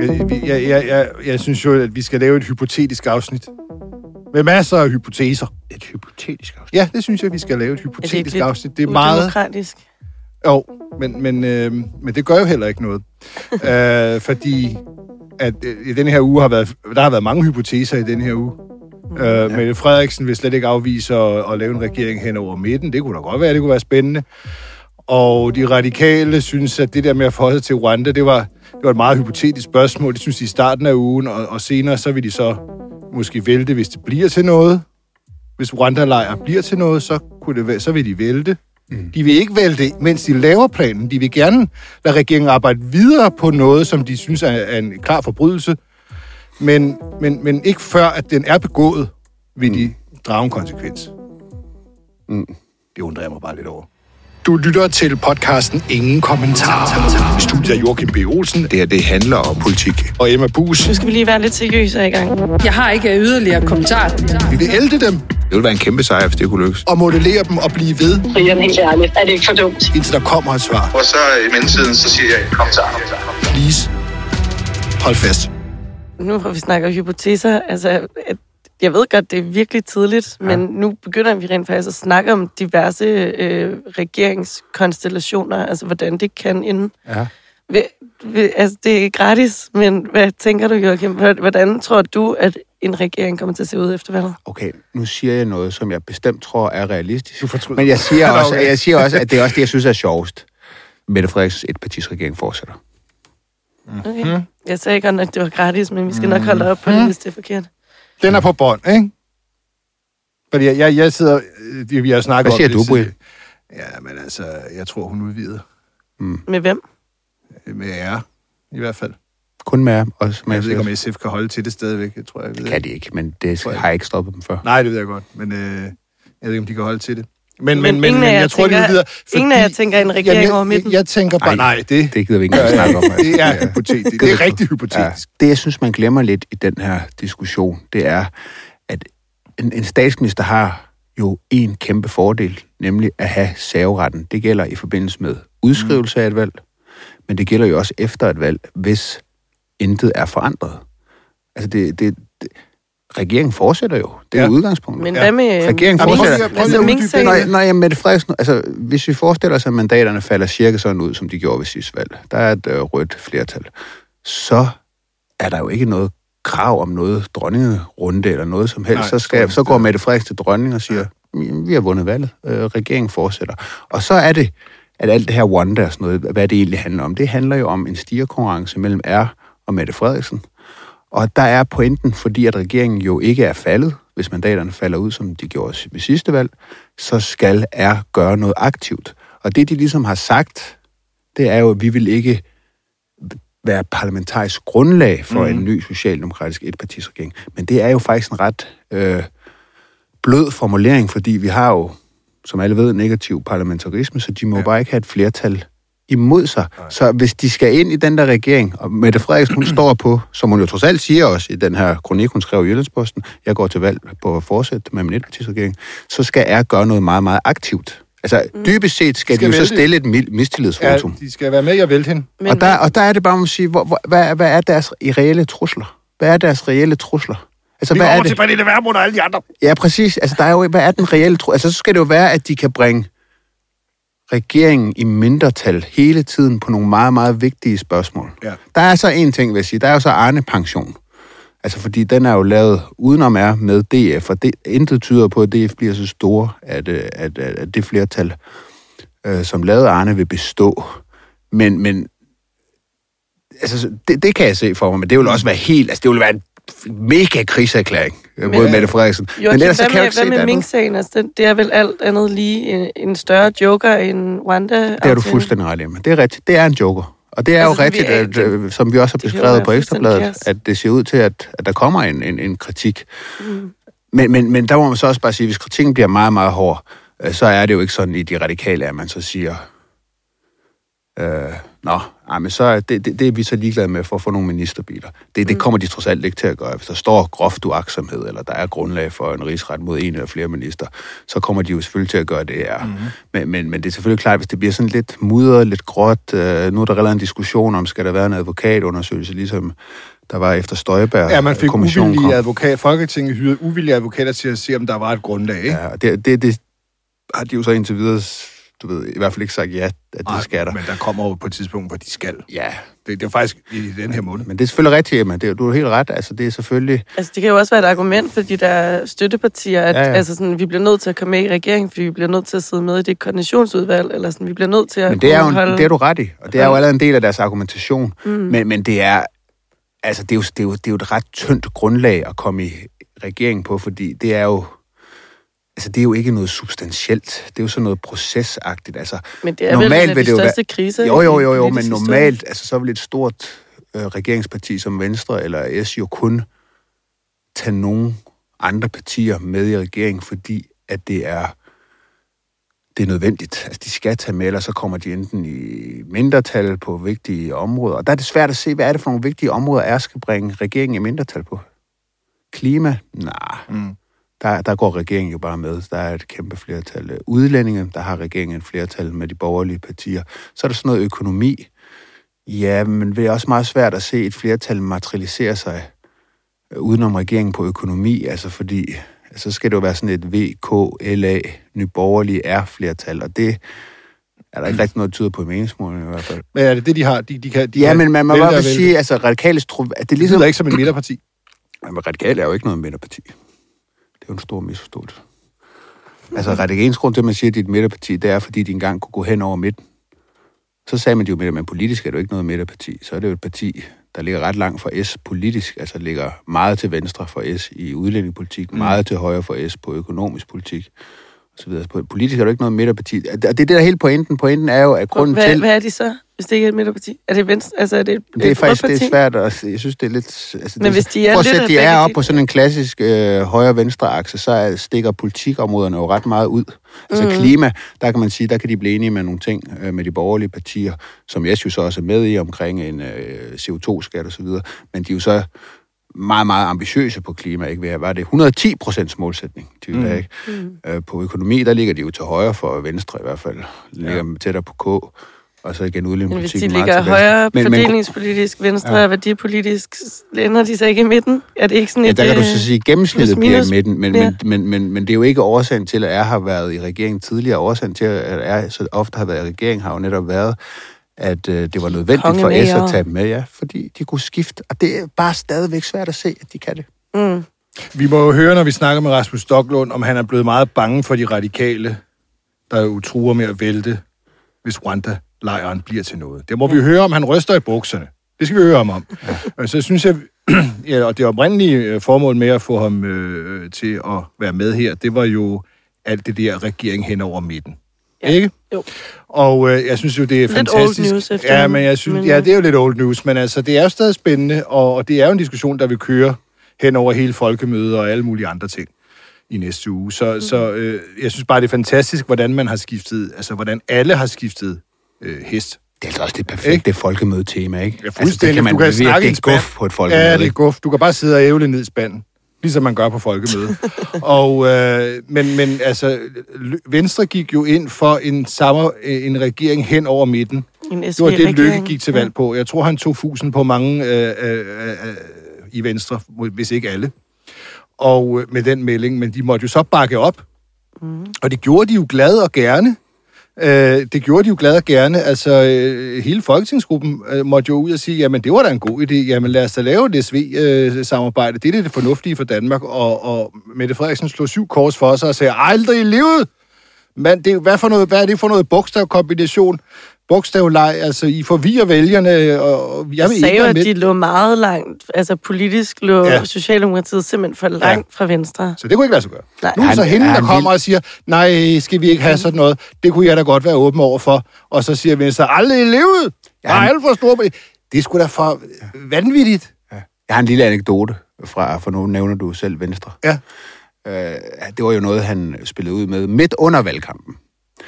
Jeg, jeg, jeg, jeg, jeg synes jo, at vi skal lave et hypotetisk afsnit. Med masser af hypoteser. Et hypotetisk afsnit. Ja, det synes jeg, vi skal lave et Er det ikke hypotetisk lidt afsnit. Det er meget... Udemokratisk. Jo, men, men, øh, men det gør jo heller ikke noget. øh, fordi at øh, i den her uge har været, der har været mange hypoteser i den her uge. Øh, ja. Mette Frederiksen vil slet ikke afvise at, at lave en regering hen over midten. Det kunne da godt være, det kunne være spændende. Og de radikale synes, at det der med at forholde sig til Rwanda, det var, det var et meget hypotetisk spørgsmål. Det synes de i starten af ugen, og, og senere så vil de så måske vælte, hvis det bliver til noget. Hvis Rwanda-lejr bliver til noget, så, kunne det, være- så vil de vælte. Mm. De vil ikke vælte, mens de laver planen. De vil gerne lade regeringen arbejde videre på noget, som de synes er, er en klar forbrydelse, men, men, men ikke før, at den er begået, vil de drage en konsekvens. Mm. Det undrer jeg mig bare lidt over. Du lytter til podcasten Ingen Kommentar. I studiet er Joachim B. Olsen Det her, det handler om politik. og Emma Bus. Nu skal vi lige være lidt seriøse i gang. Jeg har ikke yderligere kommentarer. Vi vil ælde dem Det ville være en kæmpe sejr, hvis det kunne lykkes. og modellere dem og blive ved, Brian, helt ærligt, er det ikke for dumt? indtil der kommer et svar. Og så i mellemtiden, så siger jeg, kom så, kom så, kom så. Please. Hold fast. Nu hvor vi snakker hypoteser, altså, at jeg ved godt, det er virkelig tidligt, ja. men nu begynder vi rent faktisk at snakke om diverse øh, regeringskonstellationer, altså hvordan det kan ende. Ja. Vil, vil, altså, det er gratis, men hvad tænker du, Joachim? Hvordan tror du, at en regering kommer til at se ud efter valget? Okay, nu siger jeg noget, som jeg bestemt tror er realistisk. Du fortryder. Men jeg siger, også, Okay. jeg siger også, at det er også det, jeg synes er sjovest. Mette Frederiksens etpartisregering fortsætter. Okay. Jeg sagde godt nok, at det var gratis, men vi skal nok holde op på det, hvis det er forkert. Den er på bånd, ikke? Fordi jeg, jeg, jeg sidder... øh, Vi har snakket Hvad siger om du, det, Brian? Ja, men altså, jeg tror, hun udvider. Med hvem? Med jer, i hvert fald. Kun med også med Jeg ved ikke, med om SF kan holde til det stadigvæk. Jeg tror, jeg ved Det kan de ikke, men det Tror jeg. har jeg ikke stoppet dem før. Nej, det ved jeg godt, men øh, jeg ved ikke, om de kan holde til det. Men, Men ingen af jer jeg tror, de tænker- udvider, ingen af jer tænker en regering Jamen, over jeg, midten? Jeg, jeg tænker bare, Ej, nej, det, Det gider vi ikke engang snakke om. altså. det er hypotetisk. Det er rigtig hypotetisk. Det, jeg synes, man glemmer lidt i den her diskussion, det er, at en, en statsminister har jo en kæmpe fordel, nemlig at have saveretten. Det gælder i forbindelse med udskrivelse af et valg, men det gælder jo også efter et valg, hvis intet er forandret. Altså, det, det, det regeringen fortsætter jo. Det er Ja. udgangspunktet. Men hvad med... Regeringen prøv fortsætter. at- prøv Altså, når jeg Mette Frederiksen, altså, hvis vi forestiller os, at mandaterne falder cirka sådan ud, som de gjorde ved sidste valg, der er et øh, rødt flertal, så er der jo ikke noget krav om noget dronningerunde eller noget som helst. Nej, så, skal, så- går Mette Frederiksen til dronning og siger, "Jamen, vi har vundet valget, øh, regeringen fortsætter. Og så er det, at alt det her wonder og sådan noget, hvad det egentlig handler om, det handler jo om en stigerkonkurrence mellem R og Mette Frederiksen. Og der er pointen, fordi at regeringen jo ikke er faldet, hvis mandaterne falder ud, som de gjorde ved sidste valg, så skal R gøre noget aktivt. Og det, de ligesom har sagt, det er jo, at vi vil ikke være parlamentarisk grundlag for mm. en ny socialdemokratisk etpartisregering. Men det er jo faktisk en ret øh, blød formulering, fordi vi har jo, som alle ved, negativ parlamentarisme, så de må ja. bare ikke have et flertal imod sig. Nej. Så hvis de skal ind i den der regering, og Mette Frederiksen, hun står på, som hun jo trods alt siger også i den her kronik, hun skrev i Jyllandsposten, jeg går til valg på at fortsætte med min etpartisregering, så skal R gøre noget meget, meget aktivt. Altså, dybest set skal, Skal de jo så vælge. stille et mi- mistillidsvotum. Ja, de skal være med i at vælte hende. Men, Og der, og der er det bare, man sige, hvor, hvor, hvad, hvad er deres reelle trusler? Hvad er deres reelle trusler? Altså, Vi hvad er det? til Pernille Vermund og alle de andre. Ja, præcis. Altså, der er jo, hvad er den reelle trussel? Altså, så skal det jo være, at de kan bringe regeringen i mindretal hele tiden på nogle meget, meget vigtige spørgsmål. Ja. Der er så en ting, vil jeg sige. Der er jo så Arne-pension. Altså, fordi den er jo lavet udenom er med DF, og det, intet tyder på, at DF bliver så store, at, øh, at, at, at det flertal, øh, som lavede Arne, vil bestå. Men, men altså, det, det kan jeg se for mig, men det vil også være helt, altså det vil være en mega krigserklæring øh, mod Men- Mette Frederiksen. Joachim, men ellers hvad kan jeg jo med, ikke se hvad med det andet. Mink-sagen? Altså, det, det er vel alt andet lige en, en større joker end Rwanda? Det er du fuldstændig ret i, men det er rigtigt. Det er en joker. Og det er Altså, jo som vi rigtigt, er- at, øh, som vi også har jo beskrevet på Ekstrabladet, at det ser ud til, at, at der kommer en, en, en kritik. Mm. Men, men, men der må man så også bare sige, at hvis kritikken bliver meget, meget hård, øh, så er det jo ikke sådan i de radikale, at man så siger, øh, Nå, ej, men så er det, det, det er vi så ligeglade med for at få nogle ministerbiler. Det, det kommer de trods alt ikke til at gøre. Hvis der står groft uaksomhed, eller der er grundlag for en rigsret mod en eller flere minister, så kommer de jo selvfølgelig til at gøre det her. Mm-hmm. Men, men, men det er selvfølgelig klart, hvis det bliver sådan lidt mudret, lidt gråt, øh, nu er der allerede en diskussion om, skal der være en advokatundersøgelse, ligesom der var efter Støjberg. Ja, man fik kommissionen kom. uvillige advokat. Folketinget hyrede uvillige advokater til at se, om der var et grundlag, ikke? Ja, det, det, det har de jo så indtil videre, du ved, i hvert fald ikke sagt ja, at det Ej, skal der. Men der kommer jo på et tidspunkt, hvor de skal. Ja, Det, det er faktisk i den her måned. men det er selvfølgelig rigtigt, Emma. Det, er- du har helt ret. Altså, det er selvfølgelig... Altså, det kan jo også være et argument for de der støttepartier, at Ja, ja. Altså sådan, vi bliver nødt til at komme med i regeringen, fordi vi bliver nødt til at sidde med i det koordinationsudvalg, eller sådan, vi bliver nødt til at Men det er jo holde... det er du ret i, og det er jo allerede en del af deres argumentation. Mm. Men, men det er altså det er, jo, det, er jo, det er jo et ret tyndt grundlag at komme i regering på, fordi det er jo altså det er jo ikke noget substantielt. Det er jo sådan noget procesagtigt. Altså, Men det er vel en af de vil det jo største kriser Jo, jo, i jo, jo men normalt, altså så vil et stort øh, regeringsparti som Venstre eller S jo kun tage nogle andre partier med i regeringen, fordi at det er det er nødvendigt. Altså, de skal tage med, eller så kommer de enten i mindretal på vigtige områder. Og der er det svært at se, hvad er det for nogle vigtige områder, er skal bringe regeringen i mindretal på. Klima? Nej. Mm. Der, der går regeringen jo bare med. Der er et kæmpe flertal af udlændinge. Der har regeringen et flertal med de borgerlige partier. Så er der sådan noget økonomi. Ja, men det er også meget svært at se et flertal materialisere sig øh, udenom regeringen på økonomi. Altså fordi, altså, så skal det jo være sådan et VK, LA, nyborgerlige R-flertal. Og det er der ikke rigtig noget, der tyder på i meningsmålene i hvert fald. Men er det det, de har? De, de kan, de Ja, men man må bare sige, altså radikale det er Det ligesom... lyder ikke som et midterparti. Jamen, radikale er jo ikke noget midterparti. Er jo en stor misforståelse. Altså, radikale grund til, at man siger, at et midterparti, det er, fordi de engang kunne gå hen over midten. Så sagde man det jo midter, men politisk er det jo ikke noget midterparti. Så er det jo et parti, der ligger ret langt fra S politisk, altså ligger meget til venstre for S i udlændingepolitik, mm. meget til højre for S på økonomisk politik, så videre. Politisk er jo ikke noget midterparti. Og det er det, der er hele pointen. Pointen er jo, at grunden hvad, til... hvad er de så, hvis det ikke er et midterparti? Er det venstre? Altså, er det, et- Det er et faktisk det er svært at se. Jeg synes, det er lidt... Altså, Men hvis de er prøv at sætte, de er op på sådan en klassisk øh, højre-venstre akse, så er, stikker politikområderne jo ret meget ud. Altså mm. klima, der kan man sige, der kan de blive enige med nogle ting øh, med de borgerlige partier, som jeg synes også er med i omkring en øh, CO2-skat og så videre. Men de er jo så meget, meget ambitiøse på klima. Ikke? Hvad Var det 110 procents målsætning, vil Mm. ikke? Øh, på økonomi, der ligger de jo til højre for Venstre i hvert fald. Ligger ja. tættere på K, og så igen Men hvis de ligger til højere Men- fordelingspolitisk, venstre ja. og værdipolitisk, lænder de sig ikke i midten? Er det ikke sådan Ja, et... der kan du øh, så sige, at gennemsnittet plus bliver minus i midten, men, bliver- men, men, men, men det er jo ikke årsagen til, at jeg har været i regeringen tidligere. Årsagen til, at jeg så ofte har været i regeringen, har jo netop været, at øh, det var nødvendigt for S at tage dem med, ja, fordi de kunne skifte. Og det er bare stadigvæk svært at se, at de kan det. Mm. Vi må jo høre, når vi snakker med Rasmus Stocklund, om han er blevet meget bange for de radikale, der jo truer med at vælte, hvis Rwanda-lejren bliver til noget. Det må vi høre, om han ryster i bukserne. Det skal vi høre ham om. Ja. Så synes jeg, ja, og det oprindelige øh, formål med at få ham øh, til at være med her, det var jo alt det der regering hen over midten. Ja. Ikke? Jo. Og øh, jeg synes jo, det er Lidt fantastisk. old news efterhånden, ja, men jeg synes, men, ja, øh, det er jo lidt old news, men altså, det er jo stadig spændende, og, og det er jo en diskussion, der vil køre hen over hele folkemøder og alle mulige andre ting i næste uge. Så, mm. så øh, jeg synes bare, det er fantastisk, hvordan man har skiftet, altså hvordan alle har skiftet øh, hest. Det er altså også det perfekte folkemøde-tema, ikke? Ja, altså, fuldstændig. det kan man du kan snakke i en guf på et folkemøde. Ja, det er ikke? guf. Du kan bare sidde og ævle ned i spanden, ligesom man gør på folkemøde. og, øh, men, men altså, Venstre gik jo ind for en, sammer, en regering hen over midten. En Det var det, Lykke gik til valg på. Jeg tror, han tog fusen på mange øh, øh, øh, i Venstre, hvis ikke alle. Og øh, med den melding, men de måtte jo så bakke op. Mm. Og det gjorde de jo glad og gerne. Øh, det gjorde de jo glad og gerne. Altså, øh, hele folketingsgruppen øh, måtte jo ud og sige, jamen det var da en god idé. Jamen lad os da lave det SV-samarbejde. Øh, det er det, det fornuftige for Danmark. Og, og Mette Frederiksen slog syv kors for sig og sagde, aldrig i livet! Men det, hvad, for noget, hvad er det for noget bogstavkombination? Bogstavleg, altså I forvirrer vælgerne, og og jeg vil sagde ikke at med. de lå meget langt, altså politisk lå Ja. Socialdemokratiet simpelthen for langt ja. fra Venstre. Så det kunne ikke lade sig gøre. Nej. Nu er så hende, der kommer og siger, nej, skal vi ikke have sådan noget? Det kunne jeg da godt være åben over for. Og så siger Venstre, aldrig i livet! Er han- alt for store... Det er sgu da for vanvittigt. Jeg har en lille anekdote fra, for nu nævner du selv Venstre. Ja. Øh, det var jo noget, han spillede ud med midt under valgkampen.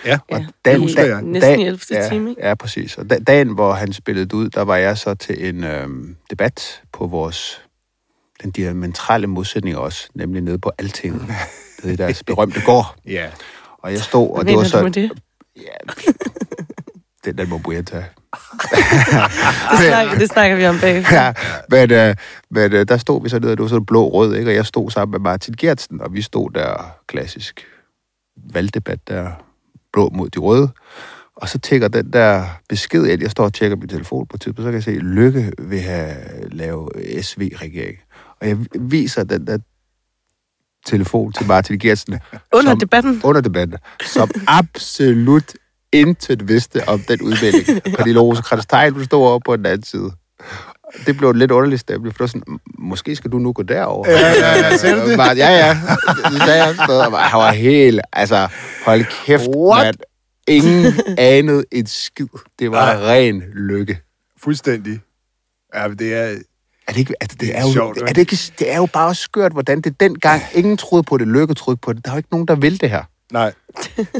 Ja, Ja. dagen- I da- næsten i 11. ja, time, ikke? Ja, præcis. Og da, dagen, hvor han spillede ud, der var jeg så til en øhm, debat på vores, den diametrale modsætning også, nemlig nede på Altinget, nede i deres berømte gård. ja. Og jeg stod, og Hvad det var så... du med det? Den, den må Brian tage. Det snakker, det snakker vi om bag. ja, men, øh, men øh, der stod vi så nede, og det var sådan blå-rød, ikke? og jeg stod sammen med Martin Gertsen, og vi stod der klassisk valgdebat der, blå mod de røde. Og så tækker den der besked ind, jeg står og tjekker min telefon på tidspunkt, så kan jeg se, Lykke vil have lavet SV-regering. Og jeg viser den der telefon til Martin Gertsen. Under som- debatten. Under debatten, som absolut intet vidste om den udmelding. Pernille Rose Kranstein, du stod over på den anden side. Det blev en lidt underlig stemning, for det var sådan, "M- måske skal du nu gå derover. Ja, ja, ja, det? Bare, ja, ja. Det sagde jeg sådan og bare, han var helt, altså, hold kæft, What? mand. Ingen anede et skid. Det var Nej. ren lykke. Fuldstændig. Ja, men det er... Er det, ikke, altså, det, Det er er jo, sjovt, er det, ikke, det er jo bare skørt, hvordan det dengang, ingen troede på det, lykke troede på det. Der er jo ikke nogen, der vil det her. Nej.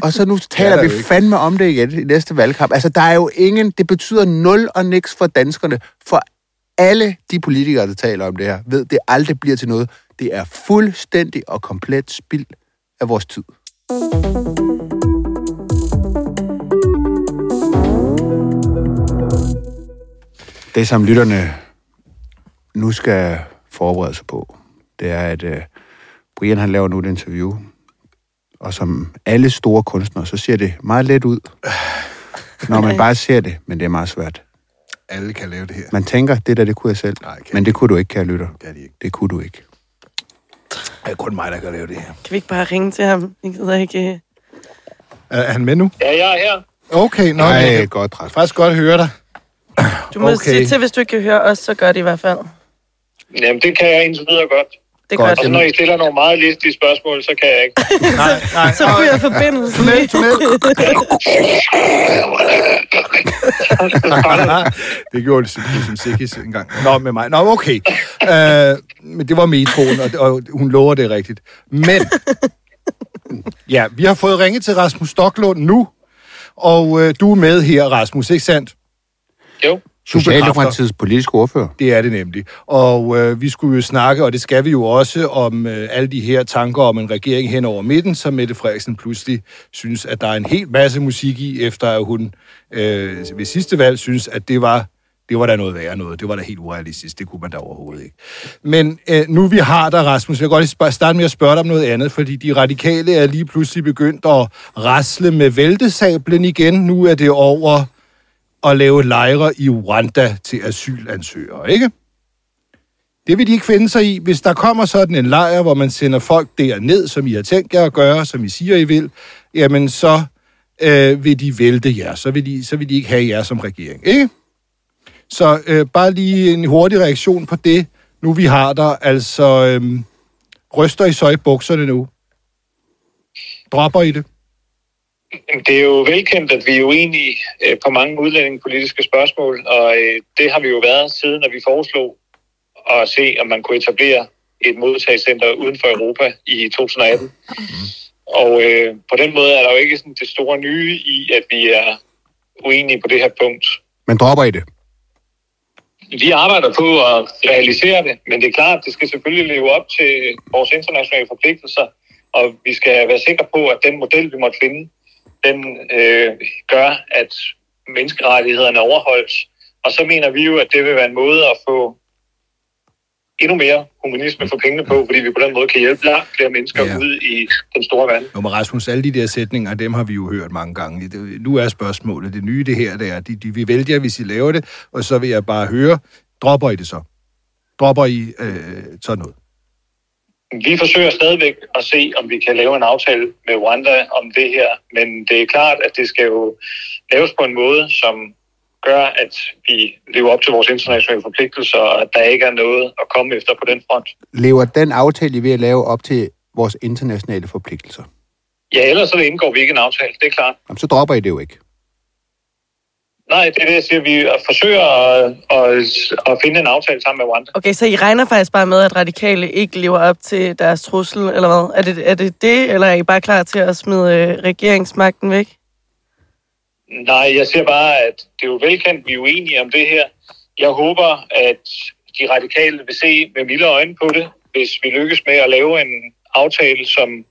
Og så nu taler jo vi ikke. fandme om det igen i næste valgkamp. Altså, der er jo ingen... Det betyder nul og niks for danskerne. For alle de politikere, der taler om det her, ved, det aldrig bliver til noget. Det er fuldstændig og komplet spild af vores tid. Det, som lytterne nu skal forberede sig på, det er, at uh, Brian han laver nu et interview, og som alle store kunstnere, så ser det meget let ud, når man bare ser det, men det er meget svært. Alle kan lave det her. Man tænker, det der, det kunne jeg selv. Nej, kan men det kunne du ikke, kære lytter. Kan de ikke. Det kunne du ikke. Det er kun mig, der kan lave det her. Kan vi ikke bare ringe til ham? Jeg gider ikke... øh, Er han med nu? Ja, jeg er her. Okay, nå, Nej, jeg kan godt træk. faktisk godt høre dig. Du må Okay. okay. sige til, hvis du ikke kan høre os, så gør det i hvert fald. Jamen, det kan jeg indtil videre godt. Det er Godt. Og når I stiller nogle meget listige spørgsmål, så kan jeg ikke. Nej, nej. Så ryger forbindelsen. Tunnel, tunnel. det gjorde det som Sikkis engang. Nå, med mig. Nå, okay. Uh, men det var metroen, og, og hun lover det rigtigt. Men, ja, vi har fået ringet til Rasmus Stocklund nu, og uh, du er med her, Rasmus, ikke sandt? Jo. Socialdemokratiets politiske ordfører. Det er det nemlig. Og øh, vi skulle jo snakke, og det skal vi jo også, om øh, alle de her tanker om en regering hen over midten, som Mette Frederiksen pludselig synes, at der er en hel masse musik i, efter at hun øh, ved sidste valg synes, at det var det var da noget værre noget. Det var da helt urealistisk. Det kunne man da overhovedet ikke. Men øh, nu vi har der, Rasmus, jeg vil godt lige starte med at spørge dig om noget andet, fordi de radikale er lige pludselig begyndt at rasle med væltesablen igen. Nu er det over at lave lejre i Rwanda til asylansøgere, ikke? Det vil de ikke finde sig i. Hvis der kommer sådan en lejr, hvor man sender folk derned, som I har tænkt jer at gøre, som I siger, I vil, jamen så øh, vil de vælte jer. Så vil, de, så vil de ikke have jer som regering, ikke? Så øh, bare lige en hurtig reaktion på det, nu vi har der. Altså, øh, ryster I så i bukserne nu? Dropper I det? Det er jo velkendt, at vi er uenige øh, på mange udlændingepolitiske spørgsmål, og øh, det har vi jo været siden, at vi foreslog at se, om man kunne etablere et modtagscenter uden for Europa i 2018. Og øh, på den måde er der jo ikke sådan det store nye i, at vi er uenige på det her punkt. Men dropper I det? Vi arbejder på at realisere det, men det er klart, at det skal selvfølgelig leve op til vores internationale forpligtelser, og vi skal være sikre på, at den model, vi måtte finde, den øh, gør, at menneskerettighederne overholdes. Og så mener vi jo, at det vil være en måde at få endnu mere humanisme for pengene på, fordi vi på den måde kan hjælpe langt flere mennesker Ja. ud i den store verden. Jo, men Rasmus, alle de der sætninger, dem har vi jo hørt mange gange. Det, nu er spørgsmålet, det nye det her, det er, de, de vil vælge jer, hvis I laver det, og så vil jeg bare høre, dropper I det så? Dropper I øh, sådan noget? Vi forsøger stadigvæk at se, om vi kan lave en aftale med Rwanda om det her, men det er klart, at det skal jo laves på en måde, som gør, at vi lever op til vores internationale forpligtelser, og at der ikke er noget at komme efter på den front. Lever den aftale, I ved at lave op til vores internationale forpligtelser? Ja, ellers så indgår vi ikke en aftale, det er klart. Jamen, så dropper I det jo ikke. Nej, det er det, jeg siger. Vi forsøger at, at, at finde en aftale sammen med Rwanda. Okay, så I regner faktisk bare med, at radikale ikke lever op til deres trussel, eller hvad? Er det er det, det eller er I bare klar til at smide øh, regeringsmagten væk? Nej, jeg siger bare, at det er jo velkendt, vi er uenige om det her. Jeg håber, at de radikale vil se med milde øjne på det, hvis vi lykkes med at lave en aftale, som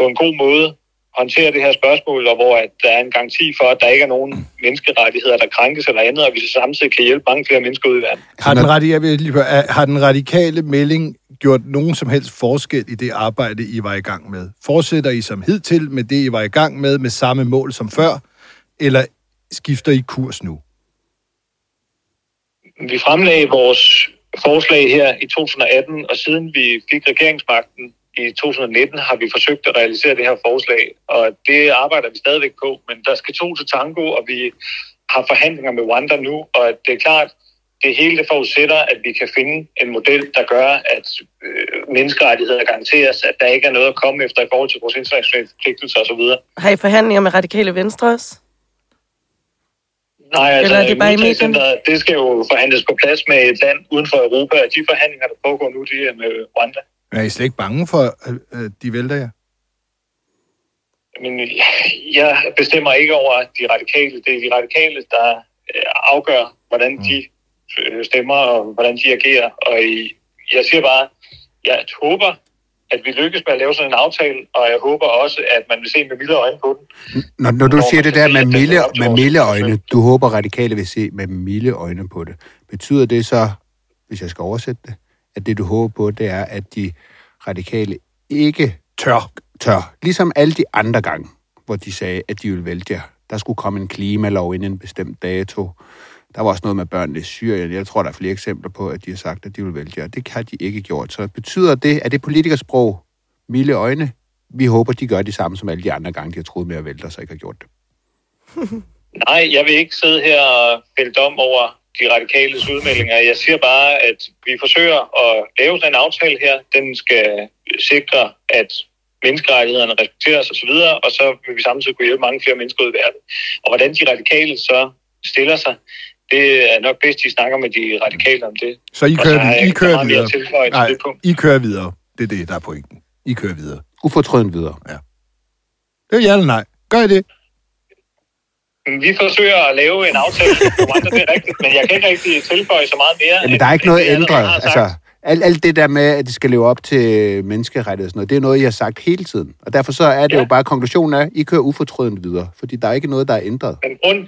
på en god måde håndterer det her spørgsmål, og hvor at der er en garanti for, at der ikke er nogen menneskerettigheder, der krænkes eller andet, og vi så samtidig kan hjælpe mange flere mennesker ud i verden. Har den, radi- jeg vil lige høre, har den radikale melding gjort nogen som helst forskel i det arbejde, I var i gang med? Fortsætter I som hidtil med det, I var i gang med, med samme mål som før, eller skifter I kurs nu? Vi fremlagde vores forslag her i 2018, og siden vi fik regeringsmagten i 2019, har vi forsøgt at realisere det her forslag, og det arbejder vi stadigvæk på, men der skal to til tango, og vi har forhandlinger med Rwanda nu, og det er klart, det hele det forudsætter, at vi kan finde en model, der gør, at øh, menneskerettigheder garanteres, at der ikke er noget at komme efter i forhold til vores internationale forpligtelser osv. Har I forhandlinger med radikale venstre også? Nej, altså, Eller er det bare i det skal jo forhandles på plads med et land uden for Europa, og de forhandlinger, der pågår nu, de er med Rwanda. Er I slet ikke bange for, at de vælter jer? Men jeg bestemmer ikke over de radikale. Det er de radikale, der øh, afgør, hvordan de øh, stemmer og hvordan de agerer. Og jeg siger bare, jeg håber, at vi lykkes med at lave sådan en aftale, og jeg håber også, at man vil se med milde øjne på den. Når, når du Når siger det der med milde, med milde øjne, du håber radikale vil se med milde øjne på det. Betyder det så, hvis jeg skal oversætte det, at det du håber på, det er, at de radikale ikke Tør. tør, ligesom alle de andre gange, hvor de sagde, at de ville vælge jer. Der skulle komme en klimalov inden en bestemt dato. Der var også noget med børnene i Syrien. Jeg tror, der er flere eksempler på, at de har sagt, at de vil vælge jer. Det har de ikke gjort. Så betyder det, at det politikersprog, milde øjne, vi håber, de gør det samme som alle de andre gange, de har troet med at vælte, og så ikke har gjort det. Nej, jeg vil ikke sidde her og fælde dom over de radikales udmeldinger. Jeg siger bare, at vi forsøger at lave sådan en aftale her. Den skal sikre, at menneskerettighederne respekteres osv., og, og så vil vi samtidig kunne hjælpe mange flere mennesker ud i verden. Og hvordan de radikale så stiller sig, det er nok bedst, de snakker med de radikale om det. Så I kører, så I kører videre. at tilføje til Nej, det punkt. I kører videre. Det er det, der er pointen. I kører videre. Ufortrødent videre. Det er ja eller nej. Gør I det? Vi forsøger at lave en aftale Rwanda, det er rigtigt, men jeg kan ikke rigtig tilføje så meget mere. Jamen, der er ikke noget ændret. Altså, alt, alt det der med, at det skal leve op til menneskerettigheder og sådan noget, det er noget, jeg har sagt hele tiden. Og derfor så er det Ja. jo bare, konklusionen er, I kører ufortrødent videre. Fordi der er ikke noget, der er ændret. Men grund,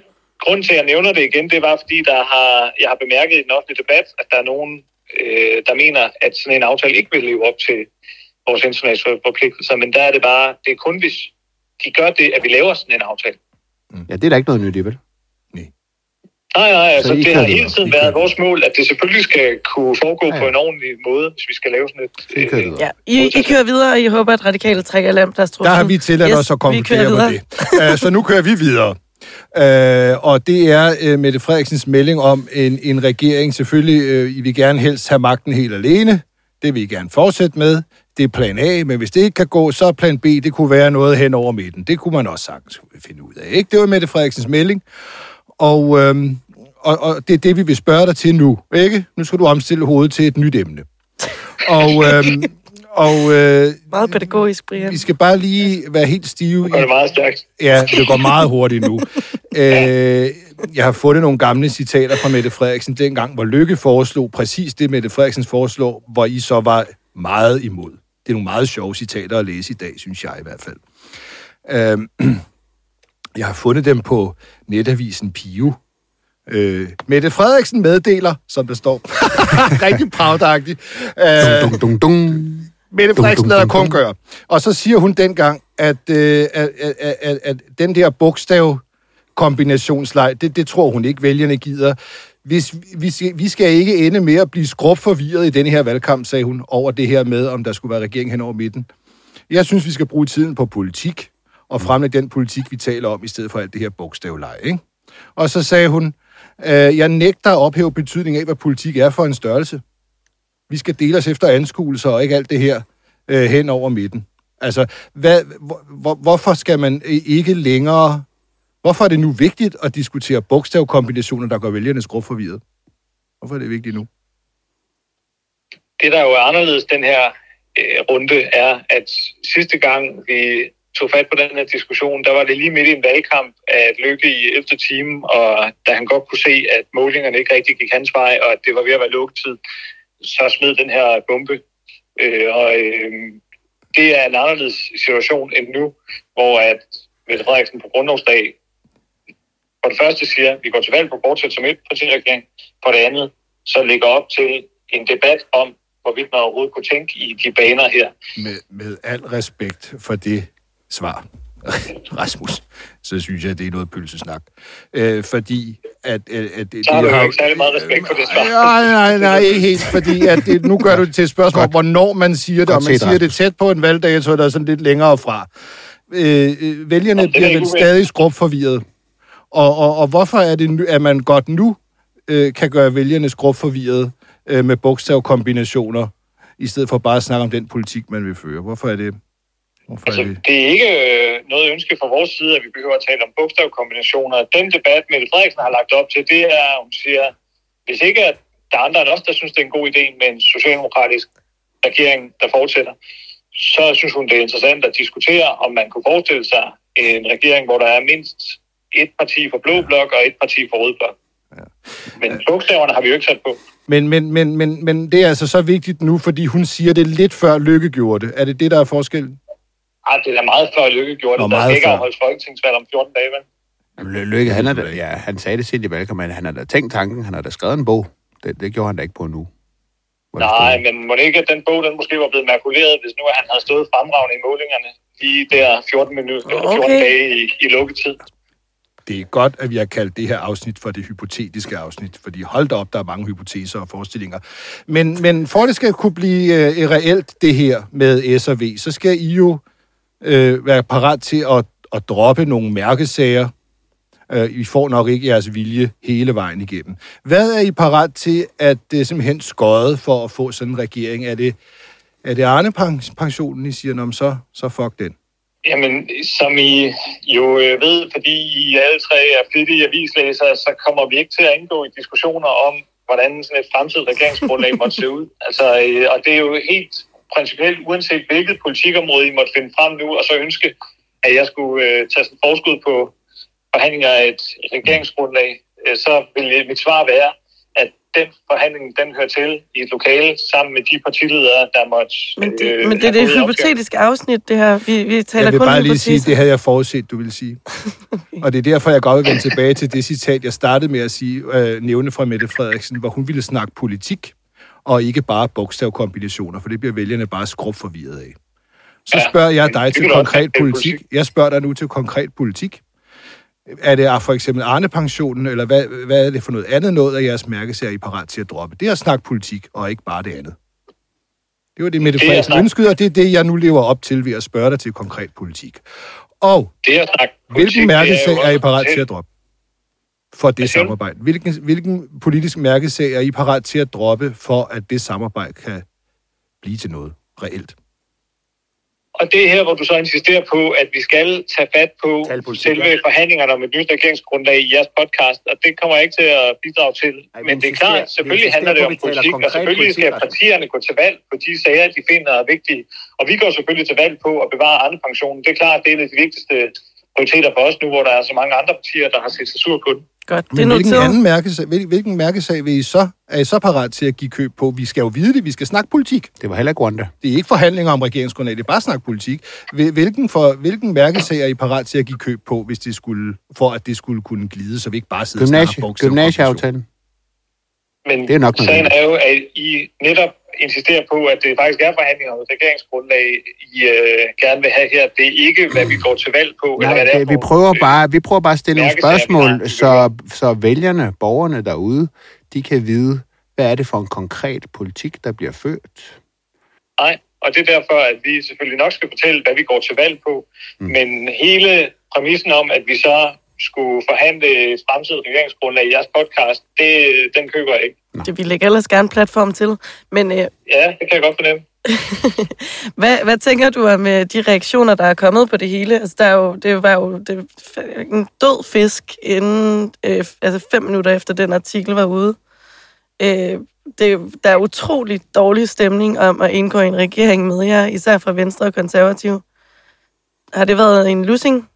grund til, at jeg nævner det igen, det var, fordi der har, jeg har bemærket i den offentlige debat, at der er nogen, øh, der mener, at sådan en aftale ikke vil leve op til vores internationale forpligtelser. Men der er det bare, det er kun hvis de gør det, at vi laver sådan en aftale. Ja, det er der ikke noget nyt i, vel? Nej, nej, altså I det har hele tiden været vores mål, at det selvfølgelig skal kunne foregå Ja, ja. på en ordentlig måde, hvis vi skal lave sådan et... I kører øh, videre. Ja, I, I kører videre, og I håber, at radikale trækker lamplastrussen. Der har vi tilladt yes, os at vi kører konkludere på videre. det. Uh, så nu kører vi videre. Uh, og det er uh, Mette Frederiksens melding om en, en regering. Selvfølgelig, uh, I vil gerne helst have magten helt alene. Det vil I gerne fortsætte med. Det er plan A, men hvis det ikke kan gå, så er plan B, det kunne være noget hen over midten. Det kunne man også sagtens finde ud af. Ikke? Det var Mette Frederiksens melding. Og, øhm, og, og det er det, vi vil spørge dig til nu. Ikke? Nu skal du omstille hovedet til et nyt emne. Og, øhm, og øh, Meget pædagogisk, Brian. vi skal bare lige være helt stive. Nu går det meget stærkt. Ja, det går meget hurtigt nu. øh, jeg har fundet nogle gamle citater fra Mette Frederiksen, dengang, hvor Lykke foreslog præcis det, Mette Frederiksen foreslog, hvor I så var meget imod. Det er nogle meget sjove citater at læse i dag, synes jeg i hvert fald. Øh, jeg har fundet dem på netavisen Pio. Øh, Mette Frederiksen meddeler, som der står. Rigtig pravdagtigt. Øh. Mette Dum, Frederiksen dum, lader dum, dum. kun gøre. Og så siger hun dengang, at, øh, at, at, at, at den der bogstav kombinationsleg, det, det tror hun ikke, vælgerne gider. Hvis, vi, skal, vi skal ikke ende med at blive skrub forvirret i denne her valgkamp, sagde hun, over det her med, om der skulle være regering hen over midten. Jeg synes, vi skal bruge tiden på politik, og fremlægge den politik, vi taler om, i stedet for alt det her bogstavleje. Ikke? Og så sagde hun, øh, jeg nægter at ophæve betydningen af, hvad politik er for en størrelse. Vi skal dele os efter anskuelser, og ikke alt det her øh, hen over midten. Altså, hvad, hvor, hvor, hvorfor skal man ikke længere... Hvorfor er det nu vigtigt at diskutere bogstavkombinationer, der gør vælgerne skrubforvirret? Hvorfor er det vigtigt nu? det, der jo er anderledes den her øh, runde, er, at sidste gang vi tog fat på den her diskussion, der var det lige midt i en valgkamp, at Lykke i 11. og da han godt kunne se, at målingerne ikke rigtig gik hans vej, og at det var ved at være lukketid, så smed den her bombe. Øh, og øh, det er en anderledes situation end nu, hvor at Mette Frederiksen på grundlovsdag for det første siger, at vi går til valg på bortset som et partiregering. For det andet, så ligger op til en debat om, hvorvidt man overhovedet kunne tænke i de baner her. Med, med al respekt for det svar, Rasmus, så synes jeg, det er noget pølsesnak. Øh, fordi at... at, at det, Så har du jo ikke særlig meget respekt for det svar. Nej, nej, nej, ikke helt, fordi at det, nu gør du det til et spørgsmål om, hvornår man siger det, Godt og man set, siger det tæt på en valgdato, der er sådan lidt længere fra. Øh, øh, vælgerne Jamen, er bliver vel stadig skrubforvirret. Og, og, og hvorfor er det at man godt nu øh, kan gøre vælgerne skrubforvirret øh, med bogstavkombinationer, i stedet for bare at snakke om den politik, man vil føre? Hvorfor er det? Hvorfor Altså, er det? det er ikke øh, noget ønske fra vores side, at vi behøver at tale om bogstavkombinationer. Den debat, Mette Frederiksen har lagt op til, det er, at hun siger, hvis ikke at der er andre end os, der synes, det er en god idé med en socialdemokratisk regering, der fortsætter, så synes hun, det er interessant at diskutere, om man kunne forestille sig en regering, hvor der er mindst et parti for blå blok og et parti for rød blok. Men bogstaverne har vi jo ikke sat på. Men, men, men, men, men det er altså så vigtigt nu, fordi hun siger det lidt før Lykke gjorde det. Er det det, der er forskellen? Ej, det er da meget før Lykke gjorde Nå, det. Der meget skal ikke før. afholdes folketingsvalg om 14 dage, vel? Jamen, Løkke, han, er da, ja, han sagde det selv i valgkampen, han har da tænkt tanken, han har da skrevet en bog. Det, det gjorde han da ikke på nu. Nej, stod. men må det ikke, at den bog, den måske var blevet makuleret, hvis nu han havde stået fremragende i målingerne lige der 14, minutter, eller 14 Okay. dage i, i lukketid. Det er godt, at vi har kaldt det her afsnit for det hypotetiske afsnit, fordi hold da op, der er mange hypoteser og forestillinger. Men, men for at det skal kunne blive øh, reelt, det her med S og V, så skal I jo øh, være parat til at, at droppe nogle mærkesager. Øh, I får nok ikke jeres vilje hele vejen igennem. Hvad er I parat til at det simpelthen skøjet for at få sådan en regering? Er det, er det Arne-pensionen, I siger, Nå, så, så fuck den? Jamen, som I jo øh, ved, fordi I alle tre er flittige avislæsere, så kommer vi ikke til at indgå i diskussioner om, hvordan sådan et fremtidigt regeringsgrundlag måtte se ud. Altså, øh, og det er jo helt principielt, uanset hvilket politikområde I måtte finde frem nu, og så ønske, at jeg skulle øh, tage sådan forskud på forhandlinger af et regeringsgrundlag, øh, så vil mit svar være, den forhandling, den hører til i et lokale sammen med de partiledere, der måtte... Men det, øh, men det er det fået opgaven. hypotetiske afsnit, det her. Vi, vi taler Jeg vil kun bare lige sige, det havde jeg forudset, du ville sige. Og det er derfor, jeg godt vil vende tilbage til det citat, jeg startede med at sige, øh, nævne fra Mette Frederiksen, hvor hun ville snakke politik, og ikke bare bogstavkombinationer, for det bliver vælgerne bare skrub forvirret af. Så spørger jeg dig til konkret politik. Jeg spørger dig nu til konkret politik. Er det for eksempel Arne-pensionen, eller hvad, hvad er det for noget andet noget af jeres mærkesager, I er parat til at droppe? Det er at snakke politik, og ikke bare det andet. Det var det, Mette Det er Frederiksen ønskede, og det er det, jeg nu lever op til ved at spørge dig til konkret politik. Og Det politik, hvilken mærkesag er I parat til at droppe? For det samarbejde. Hvilken, hvilken politisk mærkesag er I parat til at droppe, for at det samarbejde kan blive til noget reelt? Og det er her, hvor du så insisterer på, at vi skal tage fat på selve forhandlingerne om et nyt regeringsgrundlag i jeres podcast, og det kommer jeg ikke til at bidrage til. Ej, Men det er klart, selvfølgelig handler det om politik, og selvfølgelig skal Rasmus. partierne gå til valg på de sager, de finder er vigtige. Og vi går selvfølgelig til valg på at bevare andre pensionen. Det er klart, det er en af de vigtigste prioriteter for os nu, hvor der er så mange andre partier, der har set sig sur på den. Godt, det er Men hvilken noteret. anden mærkesag, hvil, hvilken mærkesag vil I så, er I så parat til at give køb på? Vi skal jo vide det, vi skal snakke politik. Det var heller ikke Rwanda. Det er ikke forhandlinger om regeringsgrundlag, det er bare snak politik. Hvil- Hvilken, for, hvilken mærkesag er I parat til at give køb på, hvis det skulle, for at det skulle kunne glide, så vi ikke bare sidder og Gymnasie, snakker bogstav- gymnasieaftalen. Men Det er nok sagen er jo, at I netop insisterer på, at det faktisk er forhandlinger om et regeringsgrundlag, I øh, gerne vil have her. Det er ikke, hvad vi går til valg på. eller Nej, hvad det er det, vi prøver øh, bare, vi prøver bare at stille nogle spørgsmål, har, så, så vælgerne, borgerne derude, de kan vide, hvad er det for en konkret politik, der bliver ført. Nej, og det er derfor, at vi selvfølgelig nok skal fortælle, hvad vi går til valg på. Mm. Men hele præmissen om, at vi så skulle forhandle et fremtidigt regeringsgrundlag i jeres podcast, det, den køber jeg ikke. Det vil jeg ellers gerne platform til. Men øh, Ja, det kan jeg godt fornemme. hvad, hvad tænker du om øh, de reaktioner, der er kommet på det hele? Altså, der er jo, det var jo det, en død fisk inden, øh, altså fem minutter efter den artikel var ude. Øh, det, der er utrolig dårlig stemning om at indgå i en regering med jer, især fra Venstre og Konservative. Har det været en losing?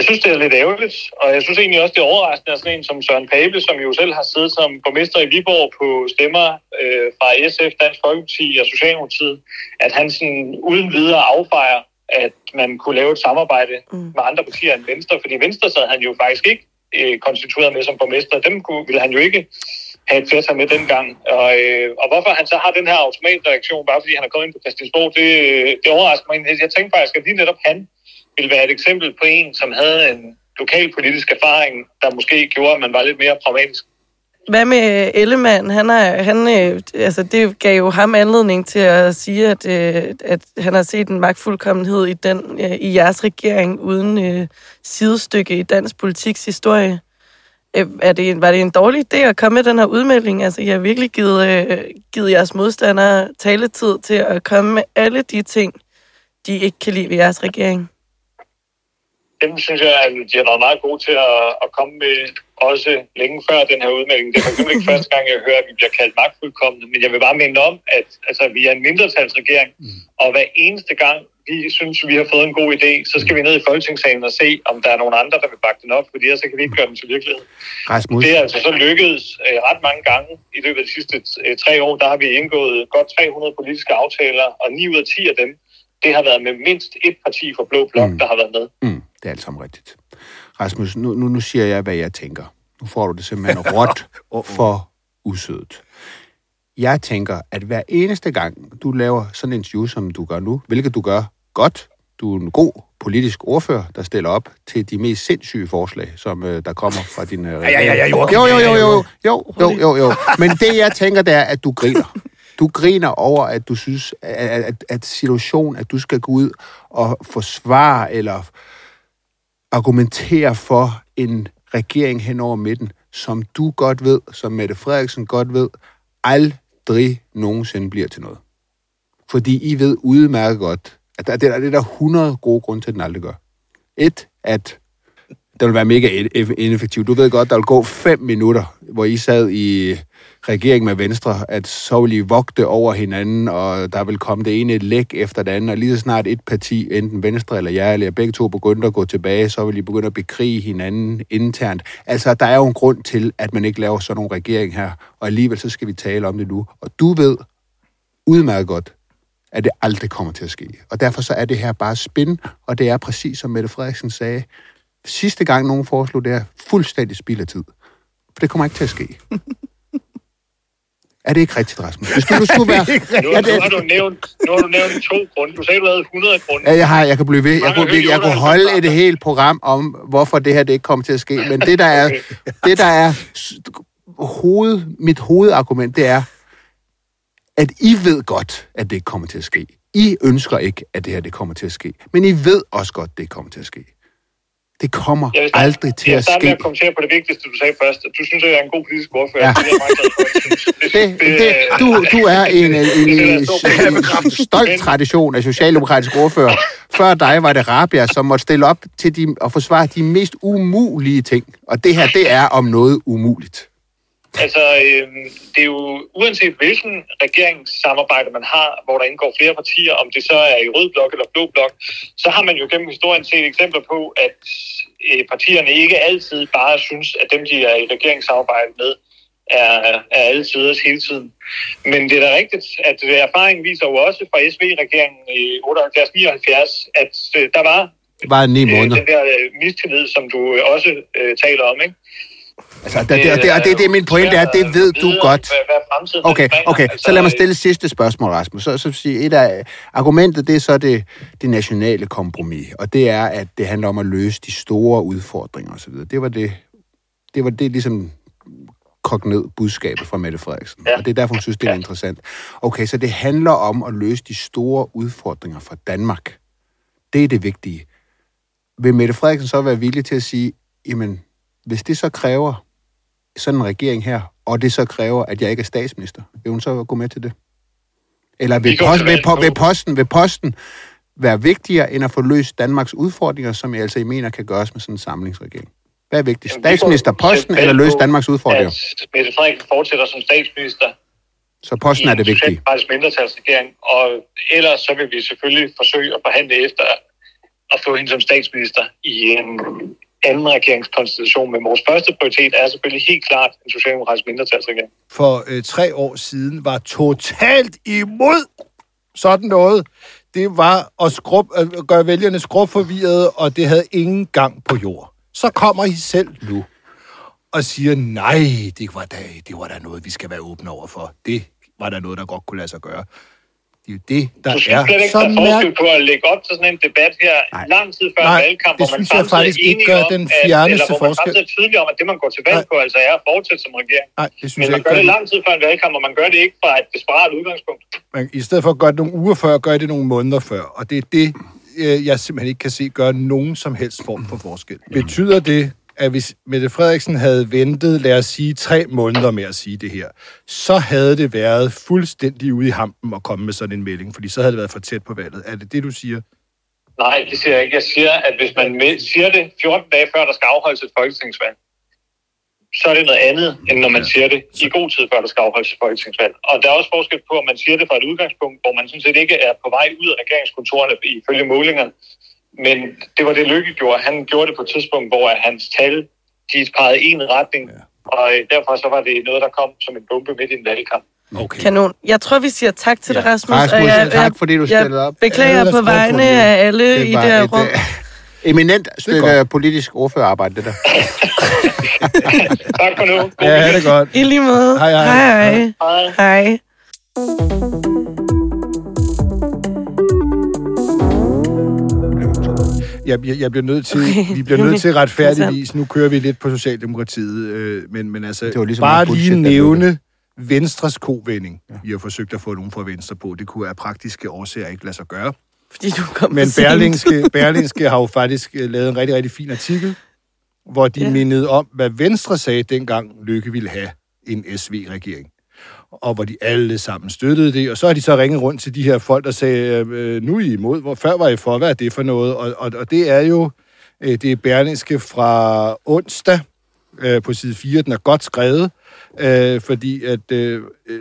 Jeg synes, det er lidt ærgerligt, og jeg synes egentlig også, det er overraskende, at sådan en som Søren Pape, som jo selv har siddet som borgmester i Viborg på stemmer øh, fra SF, Dansk Folkeparti og Socialdemokratiet, at han sådan uden videre affejer, at man kunne lave et samarbejde mm. med andre partier end Venstre, fordi Venstre sad han jo faktisk ikke øh, konstitueret med som borgmester. Dem kunne, ville han jo ikke have et flertal med dengang. Og, øh, og hvorfor han så har den her automatreaktion, bare fordi han er kommet ind på Christiansborg, det, det overrasker mig. Jeg tænker faktisk, at lige netop han ville være et eksempel på en, som havde en lokalpolitisk erfaring, der måske gjorde, at man var lidt mere pragmatisk. Hvad med øh, Ellemann? Han er, han, øh, altså det gav jo ham anledning til at sige, at, øh, at han har set en magtfuldkommenhed i, den, i jeres regering uden sidestykke i dansk politiks historie. Er det, var det en dårlig idé at komme med den her udmelding? Altså, jeg har virkelig givet, øh, givet jeres modstandere taletid til at komme med alle de ting, de ikke kan lide ved jeres regering dem synes jeg, at de har været meget gode til at, at komme med også længe før den her udmelding. Det er for eksempel ikke første gang, jeg hører, at vi bliver kaldt magtfuldkommende, men jeg vil bare minde om, at altså, vi er en mindretalsregering, mm. og hver eneste gang, vi synes, vi har fået en god idé, så skal vi ned i Folketingssalen og se, om der er nogen andre, der vil bakke den op, fordi ellers kan vi ikke gøre den til virkelighed. Rasmus. Det er altså så lykkedes øh, ret mange gange i løbet af de sidste øh, tre år. Der har vi indgået godt 300 politiske aftaler, og 9 ud af 10 af dem, det har været med mindst et parti fra Blå Blok, mm. der har været med. Mm. Det er alt sammen rigtigt. Rasmus, nu, nu, nu siger jeg, hvad jeg tænker. Nu får du det simpelthen råt for usødet. Jeg tænker, at hver eneste gang, du laver sådan en interview, som du gør nu, hvilket du gør godt, du er en god politisk ordfører, der stiller op til de mest sindssyge forslag, som øh, der kommer fra din øh, Ja, ja, ja, ja, jo, jo, jo, jo, jo, jo, jo, jo, jo. Men det, jeg tænker, det er, at du griner. Du griner over, at du synes, at, at, at situationen, at du skal gå ud og forsvare eller argumentere for en regering hen over midten, som du godt ved, som Mette Frederiksen godt ved, aldrig nogensinde bliver til noget. Fordi I ved udmærket godt, at der, det, er, det er der 100 gode grunde til, at den aldrig gør. Et, at det vil være mega ineffektivt. Du ved godt, der vil gå fem minutter, hvor I sad i regering med Venstre, at så vil I vogte over hinanden, og der vil komme det ene læk efter det andet, og lige så snart et parti, enten Venstre eller jeg, eller begge to begynder at gå tilbage, så vil I begynde at bekrige hinanden internt. Altså, der er jo en grund til, at man ikke laver sådan nogle regering her, og alligevel så skal vi tale om det nu. Og du ved udmærket godt, at det aldrig kommer til at ske. Og derfor så er det her bare spin, og det er præcis som Mette Frederiksen sagde, sidste gang nogen foreslog det her, fuldstændig spild af tid. For det kommer ikke til at ske. Er det ikke rigtigt, Rasmus? Hvis du nu skulle være... nu, er det... nu, har du nævnt, nu har du nævnt to grunde. Du sagde, du havde 100 grunde. Ja, jeg, har, jeg kan blive ved. Jeg kunne, jeg, jeg kunne holde et helt program om, hvorfor det her det ikke kommer til at ske. Men det, der er, okay. det, der er hoved, mit hovedargument, det er, at I ved godt, at det ikke kommer til at ske. I ønsker ikke, at det her det kommer til at ske. Men I ved også godt, at det kommer til at ske. Det kommer jeg starte, aldrig til at ske. Jeg med at kommentere på det vigtigste, du sagde først. Du synes, at jeg er en god politisk ordfører. Ja. Det er det, det, det, du, du er en, en, en, en stolt tradition af socialdemokratisk ordfører. Før dig var det Rabia, som måtte stille op til de, og forsvare de mest umulige ting. Og det her, det er om noget umuligt. Altså, øh, det er jo uanset hvilken regeringssamarbejde man har, hvor der indgår flere partier, om det så er i rød blok eller blå blok, så har man jo gennem historien set eksempler på, at øh, partierne ikke altid bare synes, at dem, de er i regeringssamarbejde med, er, er alle tiders hele tiden. Men det er da rigtigt, at erfaringen viser jo også fra SV-regeringen i 78-79, at øh, der var, var ni måneder. Øh, den der øh, mistillid, som du også øh, taler om, ikke? Altså, det, det, det, det, det, er min pointe, er, det ved du godt. Okay, okay. Så lad mig stille sidste spørgsmål, Rasmus. Så, så sige, et af argumentet, det er så det, det nationale kompromis, og det er, at det handler om at løse de store udfordringer osv. Det var det, det var det ligesom kogt ned budskabet fra Mette Frederiksen. Ja. Og det er derfor, hun synes, det er ja. interessant. Okay, så det handler om at løse de store udfordringer for Danmark. Det er det vigtige. Vil Mette Frederiksen så være villig til at sige, jamen, hvis det så kræver sådan en regering her, og det så kræver, at jeg ikke er statsminister, vil hun så gå med til det? Eller vil, post, vil, på, vil, posten, vil posten være vigtigere end at få løst Danmarks udfordringer, som jeg altså I mener kan gøres med sådan en samlingsregering? Hvad er vigtigst? Statsministerposten eller løse Danmarks udfordringer? Mette Frederiksen fortsætter som statsminister, Så posten er det i en vigtige. mindretalsregering, og ellers så vil vi selvfølgelig forsøge at forhandle efter at få hende som statsminister i en anden regeringskonstellation. Men vores første prioritet er selvfølgelig helt klart en socialdemokratisk mindretalsregering. for øh, tre år siden var totalt imod sådan noget. Det var at, skrub, at gøre vælgerne skrubforvirrede, og det havde ingen gang på jord. Så kommer I selv nu og siger, nej, det var, da, det var da noget, vi skal være åbne over for. Det var der noget, der godt kunne lade sig gøre. Det er jo det, der Du er ikke, så er forskel mærkeligt. på at lægge op til sådan en debat her Nej. lang tid før Nej, en valgkamp, det hvor man synes jeg faktisk er ikke gør om, den at- fjerneste eller hvor man forskel. samtidig er tydelig om, at det, man går til valg på, altså er at fortsætte som regering. Nej, det synes Men jeg man ikke. gør det lang tid før en valgkamp, og man gør det ikke fra et desperat udgangspunkt. Man, I stedet for at gøre det nogle uger før, gør det nogle måneder før. Og det er det, øh, jeg simpelthen ikke kan se gøre nogen som helst form for forskel. Betyder det, at hvis Mette Frederiksen havde ventet, lad os sige, tre måneder med at sige det her, så havde det været fuldstændig ude i hampen at komme med sådan en melding, fordi så havde det været for tæt på valget. Er det det, du siger? Nej, det siger jeg ikke. Jeg siger, at hvis man siger det 14 dage før, der skal afholdes et folketingsvalg, så er det noget andet, end når man siger det i god tid før, der skal afholdes et folketingsvalg. Og der er også forskel på, om man siger det fra et udgangspunkt, hvor man sådan set ikke er på vej ud af regeringskontorerne ifølge målingerne. Men det var det, Lykke gjorde. Han gjorde det på et tidspunkt, hvor hans tal de pegede i en retning, og øh, derfor så var det noget, der kom som en bombe midt i en valgkamp. Okay. Kanon. Jeg tror, vi siger tak til dig, Rasmus. Rasmus, og jeg, tak, fordi du jeg stillede op. beklager er på vegne af alle i var det her et, rum. øh, eminent stykke godt. politisk ordførerarbejde, det der. Tak for nu. Ja, det er godt. I lige måde. Hej, hej. Hej. Hej. hej. Jeg, jeg, jeg bliver nødt til, Okay. vi bliver nødt til retfærdigvis, nu kører vi lidt på Socialdemokratiet, øh, men, men altså, Det var ligesom bare bullshit, lige nævne Venstres kovending. Ja. Vi har forsøgt at få nogen fra Venstre på. Det kunne af praktiske årsager ikke lade sig gøre. Fordi du kom Men. Berlingske, Berlingske har jo faktisk øh, lavet en rigtig, rigtig fin artikel, hvor de ja. mindede om, hvad Venstre sagde dengang Lykke ville have en SV-regering. Og hvor de alle sammen støttede det. Og så har de så ringet rundt til de her folk, der sagde, øh, nu er I imod, hvor før var I for, hvad er det for noget? Og, og, og det er jo, øh, det er Berlingske fra onsdag øh, på side 4, den er godt skrevet, øh, fordi at øh, øh,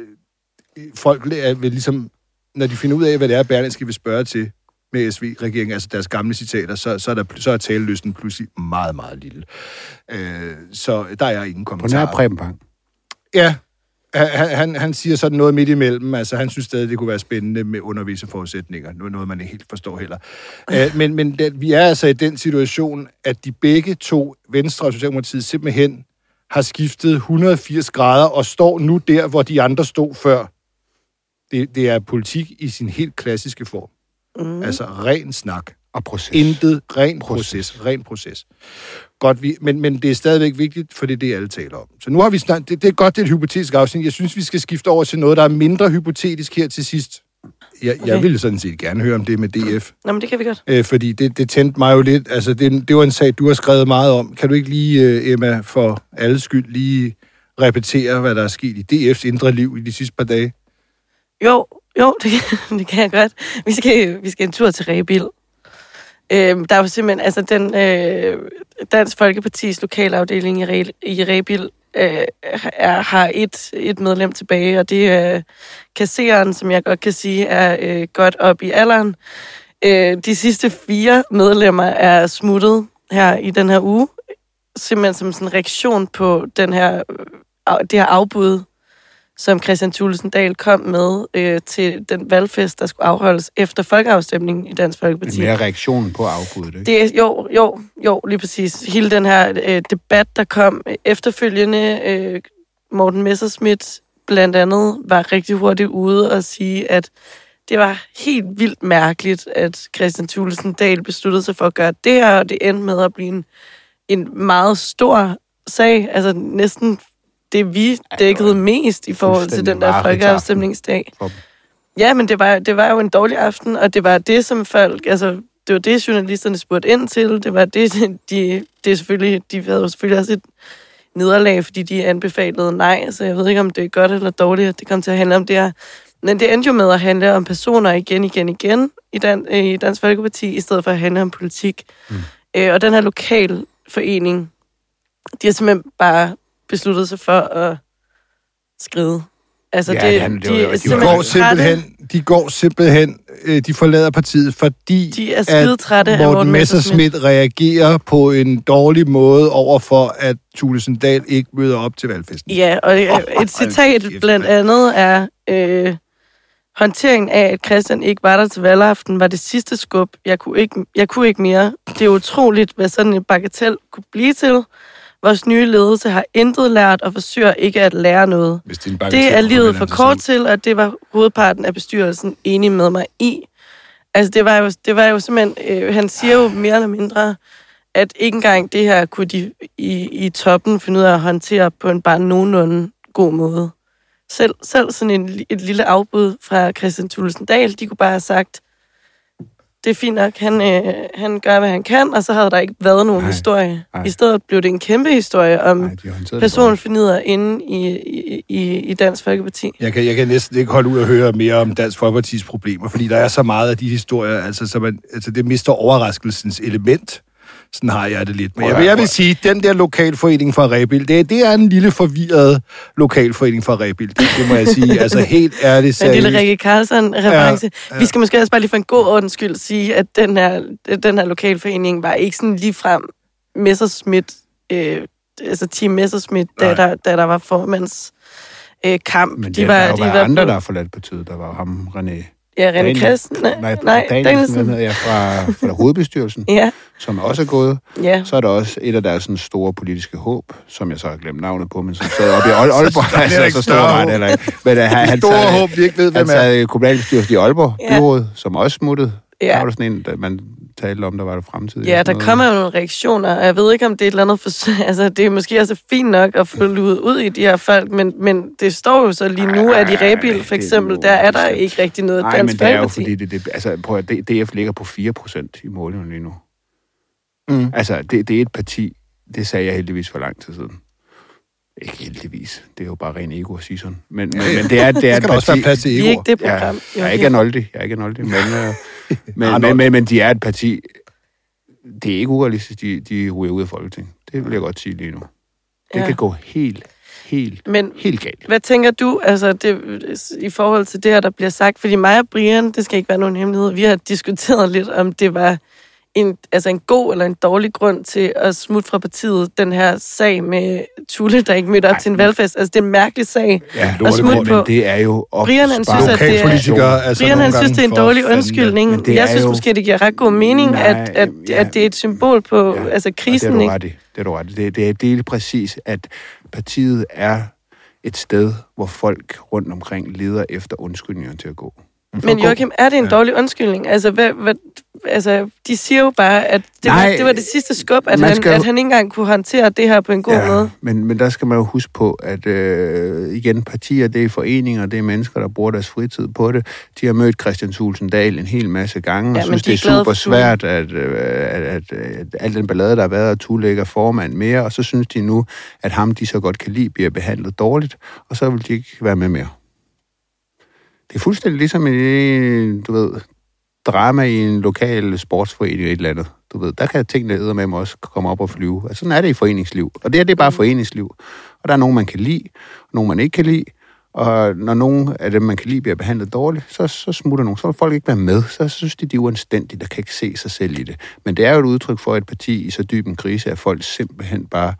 folk vil ligesom, når de finder ud af, hvad det er, Berlingske vil spørge til, med SV-regeringen, altså deres gamle citater, så, så, er, der, så er talelysten pludselig meget, meget lille. Øh, så der er ingen På nær kommentarer. Preben. Ja, han, han, han siger sådan noget midt imellem. Altså, han synes stadig, det kunne være spændende med underviserforudsætninger. Nu er noget, man ikke helt forstår heller. Øh, men men det, vi er altså i den situation, at de begge to, Venstre og Socialdemokratiet, simpelthen har skiftet 180 grader og står nu der, hvor de andre stod før. Det, det er politik i sin helt klassiske form. Mm. Altså ren snak. Og proces. Intet, ren Proces. proces. Ren proces. Godt, vi, men, men det er stadigvæk vigtigt, for det er det, alle taler om. Så nu har vi snart, det, det er godt, det er et hypotetisk afsnit. Jeg synes, vi skal skifte over til noget, der er mindre hypotetisk her til sidst. Jeg, okay. jeg ville sådan set gerne høre om det med DF, Nå, men det kan vi godt. øh, fordi det, det tændte mig jo lidt. Altså, det, det var en sag, du har skrevet meget om. Kan du ikke lige, øh, Emma, for alles skyld, lige repetere, hvad der er sket i DF's indre liv i de sidste par dage? Jo, jo, det, det kan jeg godt. Vi skal, vi skal en tur til Rebil. Øh, der er jo simpelthen, altså den øh, Dansk Folkepartis lokalafdeling i, Re, i Rebil øh, er, har et, et medlem tilbage, og det er kasseren, som jeg godt kan sige, er øh, godt op i alderen. Øh, de sidste fire medlemmer er smuttet her i den her uge, simpelthen som sådan en reaktion på den her, øh, det her afbud, som Christian Thulesen Dahl kom med øh, til den valgfest, der skulle afholdes efter folkeafstemningen i Dansk Folkeparti. Mere reaktionen på afbuddet, ikke? Det er, jo, jo, jo, lige præcis. Hele den her øh, debat, der kom efterfølgende, øh, Morten Messerschmidt blandt andet var rigtig hurtigt ude og sige, at det var helt vildt mærkeligt, at Christian Thulesen Dahl besluttede sig for at gøre det her, og det endte med at blive en, en meget stor sag. Altså næsten det, vi dækkede mest i forhold til den der folkeafstemningsdag. Ja, men det var, det var jo en dårlig aften, og det var det, som folk, altså, det var det, journalisterne spurgte ind til. Det var det, de, det er selvfølgelig, de havde jo selvfølgelig også et nederlag, fordi de anbefalede nej, så jeg ved ikke, om det er godt eller dårligt, at det kom til at handle om det her. Men det endte jo med at handle om personer igen, igen, igen i, Dan, øh, i Dansk Folkeparti, i stedet for at handle om politik. Mm. Øh, og den her lokalforening, de har simpelthen bare besluttet sig for at skride Altså, Ja, det, det handler- det var de, de De går simpelthen de går simpelthen, øh, de forlader partiet, fordi De er at Morten Morten Messerschmidt. Reagerer på en dårlig måde over for, at Thulesen Dahl ikke møder op til valgfesten. Ja, og øh, Åh, et citat kæft, blandt andet er, øh, håndteringen af, at Christian ikke var der til valgaften, var det sidste skub. Jeg kunne ikke, jeg kunne ikke mere. Det er utroligt, hvad sådan en bagatel kunne blive til. Vores nye ledelse har intet lært og forsøger ikke at lære noget. Hvis det er, en Det er livet for kort til, og det var hovedparten af bestyrelsen enig med mig i. Altså, det var jo, det var jo simpelthen... Øh, han siger jo mere eller mindre, at ikke engang det her kunne de i, i toppen finde ud af at håndtere på en bare nogenlunde god måde. Selv, selv sådan en, et lille afbud fra Christian Thulesen Dahl, de kunne bare have sagt, det er fint nok, han, øh, han gør, hvad han kan, og så havde der ikke været nogen Nej, historie. nej. I stedet blev det en kæmpe historie om personfinider inde i, i, i, i Dansk Folkeparti. Jeg kan, jeg kan næsten ikke holde ud at høre mere om Dansk Folkepartis problemer, fordi der er så meget af de historier, altså, så man, altså det mister overraskelsens element. Sådan har jeg det lidt. Men jeg vil, jeg vil sige, at den der lokalforening fra Rebild, det, det er en lille forvirret lokalforening fra Rebild. Det, det må jeg sige. Altså helt ærligt En lille seriøst. Rikke Carlsen-reference. Ja, Ja, Vi skal måske også bare lige for en god ordens skyld sige, at den her, den her lokalforening var ikke sådan lige frem Messerschmidt, øh, altså Team Messerschmidt, da der, da der var formands øh, kamp. Men de det, var, der de var andre, på- der har forladt partiet. Der var ham, René Ja, René Christen. Nej, Nej, nej Danielsen, Danielsen. jeg, fra, fra hovedbestyrelsen, Ja, som også er gået. ja. Så er der også et af deres sådan, store politiske håb, som jeg så har glemt navnet på, men som sad oppe i Aalborg. er altså, ikke så stor var det heller ikke. Men uh, han, han Store sad, håb, vi ikke ved, han hvem er. sad i kommunalbestyrelsen i Aalborg Ja. byråd, som også smuttede. Ja. Der var der sådan en, der man talte om, der var det fremtid. Ja, der kommer jo nogle reaktioner, og jeg ved ikke, om det er et eller andet for... Altså, det er måske også fint nok at få luet ud i de her folk, men, men det står jo så lige nu, at i Rebil, for eksempel, der er der ikke rigtig noget Nej, dansk men det er jo fordi, det, det, altså, prøv at, DF ligger på 4% i målingen lige nu. Mm. Altså, det, det er et parti, det sagde jeg heldigvis for lang tid siden. Ikke heldigvis, det er jo bare ren ego at sige sådan. Men, men, men det er, det er skal et der også være parti... plads til Vi er ego. ikke det Ja, program. jeg er ikke Arnoldi, jeg er ikke Arnoldi, men, øh, men, men, men, men de er et parti... Det er ikke urealistisk, de, de ryger ud af Folketinget. Det vil jeg godt sige lige nu. Det Ja. kan gå helt, helt, Men helt galt. Hvad tænker du, altså det, i forhold til det her, der bliver sagt? Fordi mig og Brian, det skal ikke være nogen hemmelighed, vi har diskuteret lidt, om det var en, altså en god eller en dårlig grund til at smutte fra partiet, den her sag med Tulle, der ikke mødte op Ej, til en men- valgfest. Altså, det er en mærkelig sag. Ja, at smutte men på. det er jo Brian, han synes, at det er- altså Brian, han synes, det er en dårlig undskyldning. Men det Jeg synes jo- måske, det giver ret god mening, Nej, at, at, ja. at det er et symbol på Ja, altså krisen, det er du ret i. Det er du ret i. Det, det, er, det er præcis, at partiet er et sted, hvor folk rundt omkring leder efter undskyldninger til at gå. Men Joachim, er det en Ja. dårlig undskyldning? Altså, hvad, hvad, altså, de siger jo bare, at det, Nej, var, det var det sidste skub, at han, jo- at han ikke engang kunne håndtere det her på en god ja. måde. men, men der skal man jo huske på, at øh, igen, partier, det er foreninger, det er mennesker, der bruger deres fritid på det. De har mødt Christian Thulsen Dahl en hel masse gange, Ja, og synes, de det er super svært, at, øh, at, at, at al den ballade, der har været, at Thule ikke er formand mere, og så synes de nu, at ham, de så godt kan lide, bliver behandlet dårligt, og så vil de ikke være med mere. Det er fuldstændig ligesom en, du ved, drama i en lokal sportsforening eller et eller andet. Du ved, der kan tingene med også komme op og flyve. Altså, sådan er det i foreningsliv. Og det her, det er bare foreningsliv. Og der er nogen, man kan lide, og nogen, man ikke kan lide. Og når nogen af dem, man kan lide, bliver behandlet dårligt, så, så smutter nogen. Så vil folk ikke være med. Så synes de, de er uanstændige, der kan ikke se sig selv i det. Men det er jo et udtryk for et parti i så dyb en krise, at folk simpelthen bare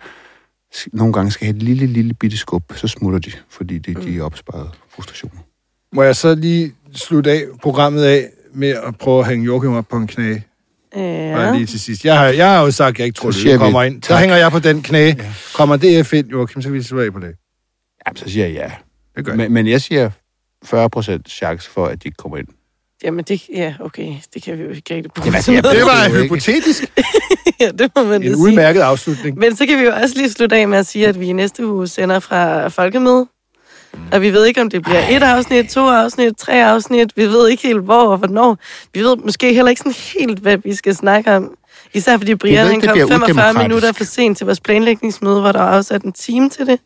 nogle gange skal have et lille, lille bitte skub, så smutter de, fordi de, de er opsparet frustrationer. Må jeg så lige slutte af programmet af med at prøve at hænge Joachim op på en knæ? Ja. Ja. Lige til sidst. Jeg har, jeg har jo sagt, at jeg ikke tror, at det vi kommer ind. Så tak. hænger jeg på den knæ. Ja. Kommer DF ind, Joachim, så kan vi slutte af på det. Jamen, så siger jeg ja. Det gør jeg. Men, men jeg siger 40% chance for, at de ikke kommer ind. Jamen, det, ja, okay, det kan vi jo ikke rigtig bruge. Jamen, noget. Det var jo ikke. hypotetisk. ja, det må man En da sige. udmærket afslutning. Men så kan vi jo også lige slutte af med at sige, at vi i næste uge sender fra Folkemøde. Og vi ved ikke, om det bliver et afsnit, to afsnit, tre afsnit. Vi ved ikke helt, hvor og hvornår. Vi ved måske heller ikke sådan helt, hvad vi skal snakke om. Især fordi Brian han det kom bliver 45 udemokratisk. minutter for sent til vores planlægningsmøde, hvor der var afsat en time til det.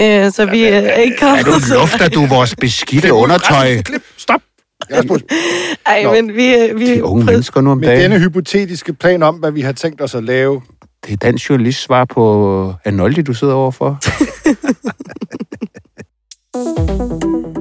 Øh, så vi er ikke kommet... lufter du vores beskidte undertøj? Klip, stop. Ej, Nå. men vi... øh, vi De unge mennesker nu om med dagen. denne hypotetiske plan om, hvad vi har tænkt os at lave, Det er dansk journalist svar på Arnoldi, du sidder overfor. Thank you.